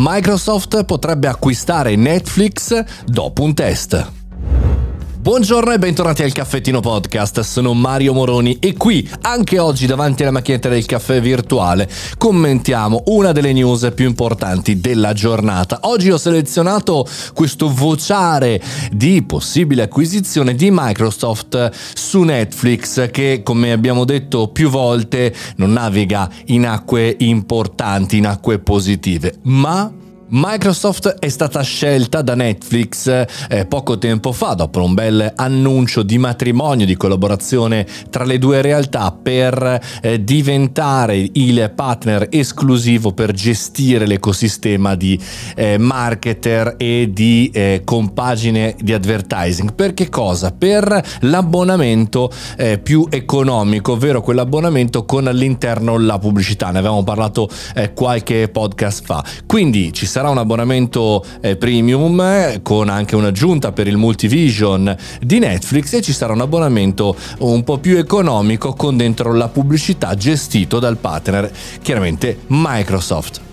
Microsoft potrebbe acquistare Netflix dopo un test. Buongiorno e bentornati al Caffettino Podcast, sono Mario Moroni e qui, anche oggi davanti alla macchinetta del caffè virtuale, commentiamo una delle news più importanti della giornata. Oggi ho selezionato questo vociare di possibile acquisizione di Microsoft su Netflix che, come abbiamo detto più volte, non naviga in acque importanti, in acque positive, ma Microsoft è stata scelta da Netflix eh, poco tempo fa, dopo un bel annuncio di matrimonio, di collaborazione tra le due realtà per eh, diventare il partner esclusivo per gestire l'ecosistema di eh, marketer e di eh, compagine di advertising. Per che cosa? Per l'abbonamento eh, più economico, ovvero quell'abbonamento con all'interno la pubblicità. Ne avevamo parlato eh, qualche podcast fa. Quindi ci sarà un abbonamento eh, premium eh, con anche un'aggiunta per il multivision di Netflix e ci sarà un abbonamento un po' più economico con dentro la pubblicità gestito dal partner chiaramente Microsoft.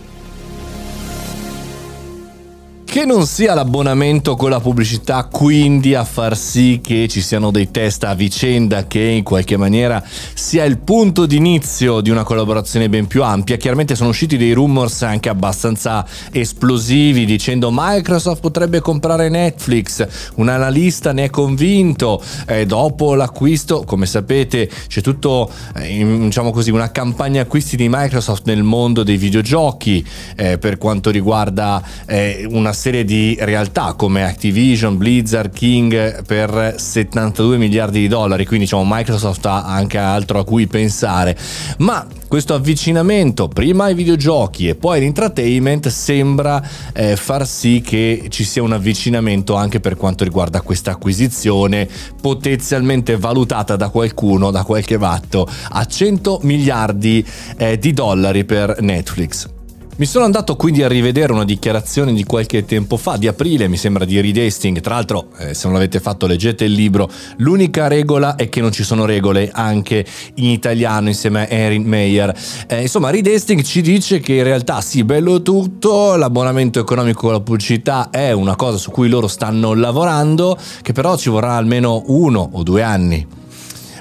Che non sia l'abbonamento con la pubblicità quindi a far sì che ci siano dei test a vicenda che in qualche maniera sia il punto d'inizio di una collaborazione ben più ampia. Chiaramente sono usciti dei rumors anche abbastanza esplosivi dicendo Microsoft potrebbe comprare Netflix, un analista ne è convinto, eh, dopo l'acquisto come sapete c'è tutto eh, diciamo così una campagna acquisti di Microsoft nel mondo dei videogiochi eh, per quanto riguarda eh, una serie di realtà come Activision, Blizzard, King per 72 miliardi di dollari, quindi diciamo Microsoft ha anche altro a cui pensare, ma questo avvicinamento prima ai videogiochi e poi all'entertainment sembra eh, far sì che ci sia un avvicinamento anche per quanto riguarda questa acquisizione potenzialmente valutata da qualcuno, da qualche vatto, a 100 miliardi eh, di dollari per Netflix. Mi sono andato quindi a rivedere una dichiarazione di qualche tempo fa, di aprile mi sembra di Reed Hastings, tra l'altro eh, se non l'avete fatto leggete il libro, l'unica regola è che non ci sono regole anche in italiano insieme a Erin Meyer. Eh, insomma Reed Hastings ci dice che in realtà sì, bello tutto, l'abbonamento economico con la pubblicità è una cosa su cui loro stanno lavorando, che però ci vorrà almeno uno o due anni.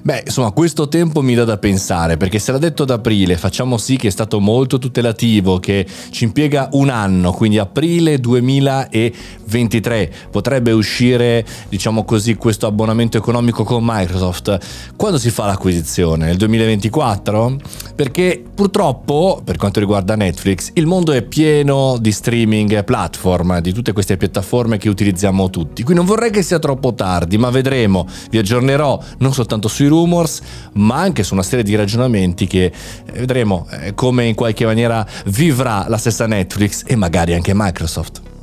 Beh, insomma, questo tempo mi dà da pensare, perché se l'ha detto ad aprile, facciamo sì che è stato molto tutelativo, che ci impiega un anno, quindi aprile 2023 potrebbe uscire, diciamo così, questo abbonamento economico con Microsoft. Quando si fa l'acquisizione? Nel 2024? Perché purtroppo, per quanto riguarda Netflix, il mondo è pieno di streaming platform, di tutte queste piattaforme che utilizziamo tutti. Quindi non vorrei che sia troppo tardi, ma vedremo, vi aggiornerò non soltanto sui rumors, ma anche su una serie di ragionamenti che eh, vedremo eh, come in qualche maniera vivrà la stessa Netflix e magari anche Microsoft.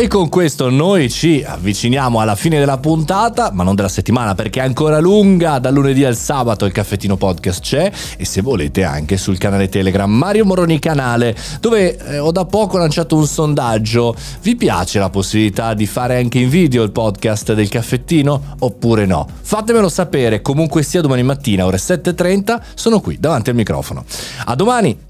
E con questo noi ci avviciniamo alla fine della puntata, ma non della settimana perché è ancora lunga, dal lunedì al sabato il caffettino podcast c'è e se volete anche sul canale Telegram Mario Moroni Canale, dove eh, ho da poco lanciato un sondaggio. Vi piace la possibilità di fare anche in video il podcast del caffettino oppure no? Fatemelo sapere, comunque sia domani mattina ore 7.30 sono qui davanti al microfono. A domani!